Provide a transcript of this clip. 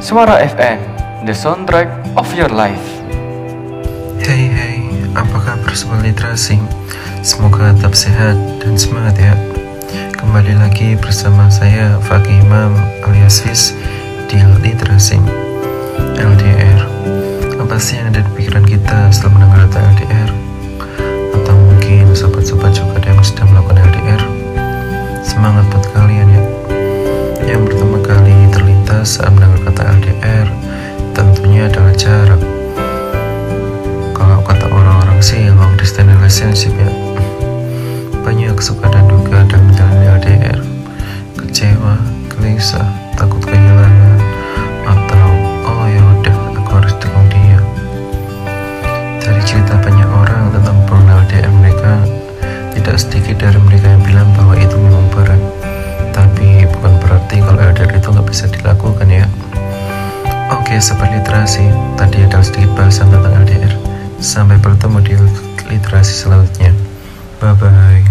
Suara FM, the soundtrack of your life. Hey hey, apa kabar sobat literasi? Semoga tetap sehat dan semangat ya. Kembali lagi bersama saya Fakih Imam alias Fis di Literasi LDR. Apa sih yang ada di pikiran kita setelah mendengar kata LDR? Atau mungkin sobat-sobat juga ada yang sedang melakukan LDR? Semangat buat kalian ya. Yang pertama kali terlintas saat kata LDR tentunya adalah jarak. Kalau kata orang-orang sih long distance relationship ya. Banyak suka dan duka dalam menjalani LDR. Kecewa, gelisah, takut kehilangan, atau oh ya udah aku harus dukung dia. Dari cerita banyak orang tentang hubungan LDR mereka, tidak sedikit dari mereka yang bilang Oke seperti Literasi, tadi ada sedikit bahasan tentang LDR. Sampai bertemu di literasi selanjutnya. Bye-bye.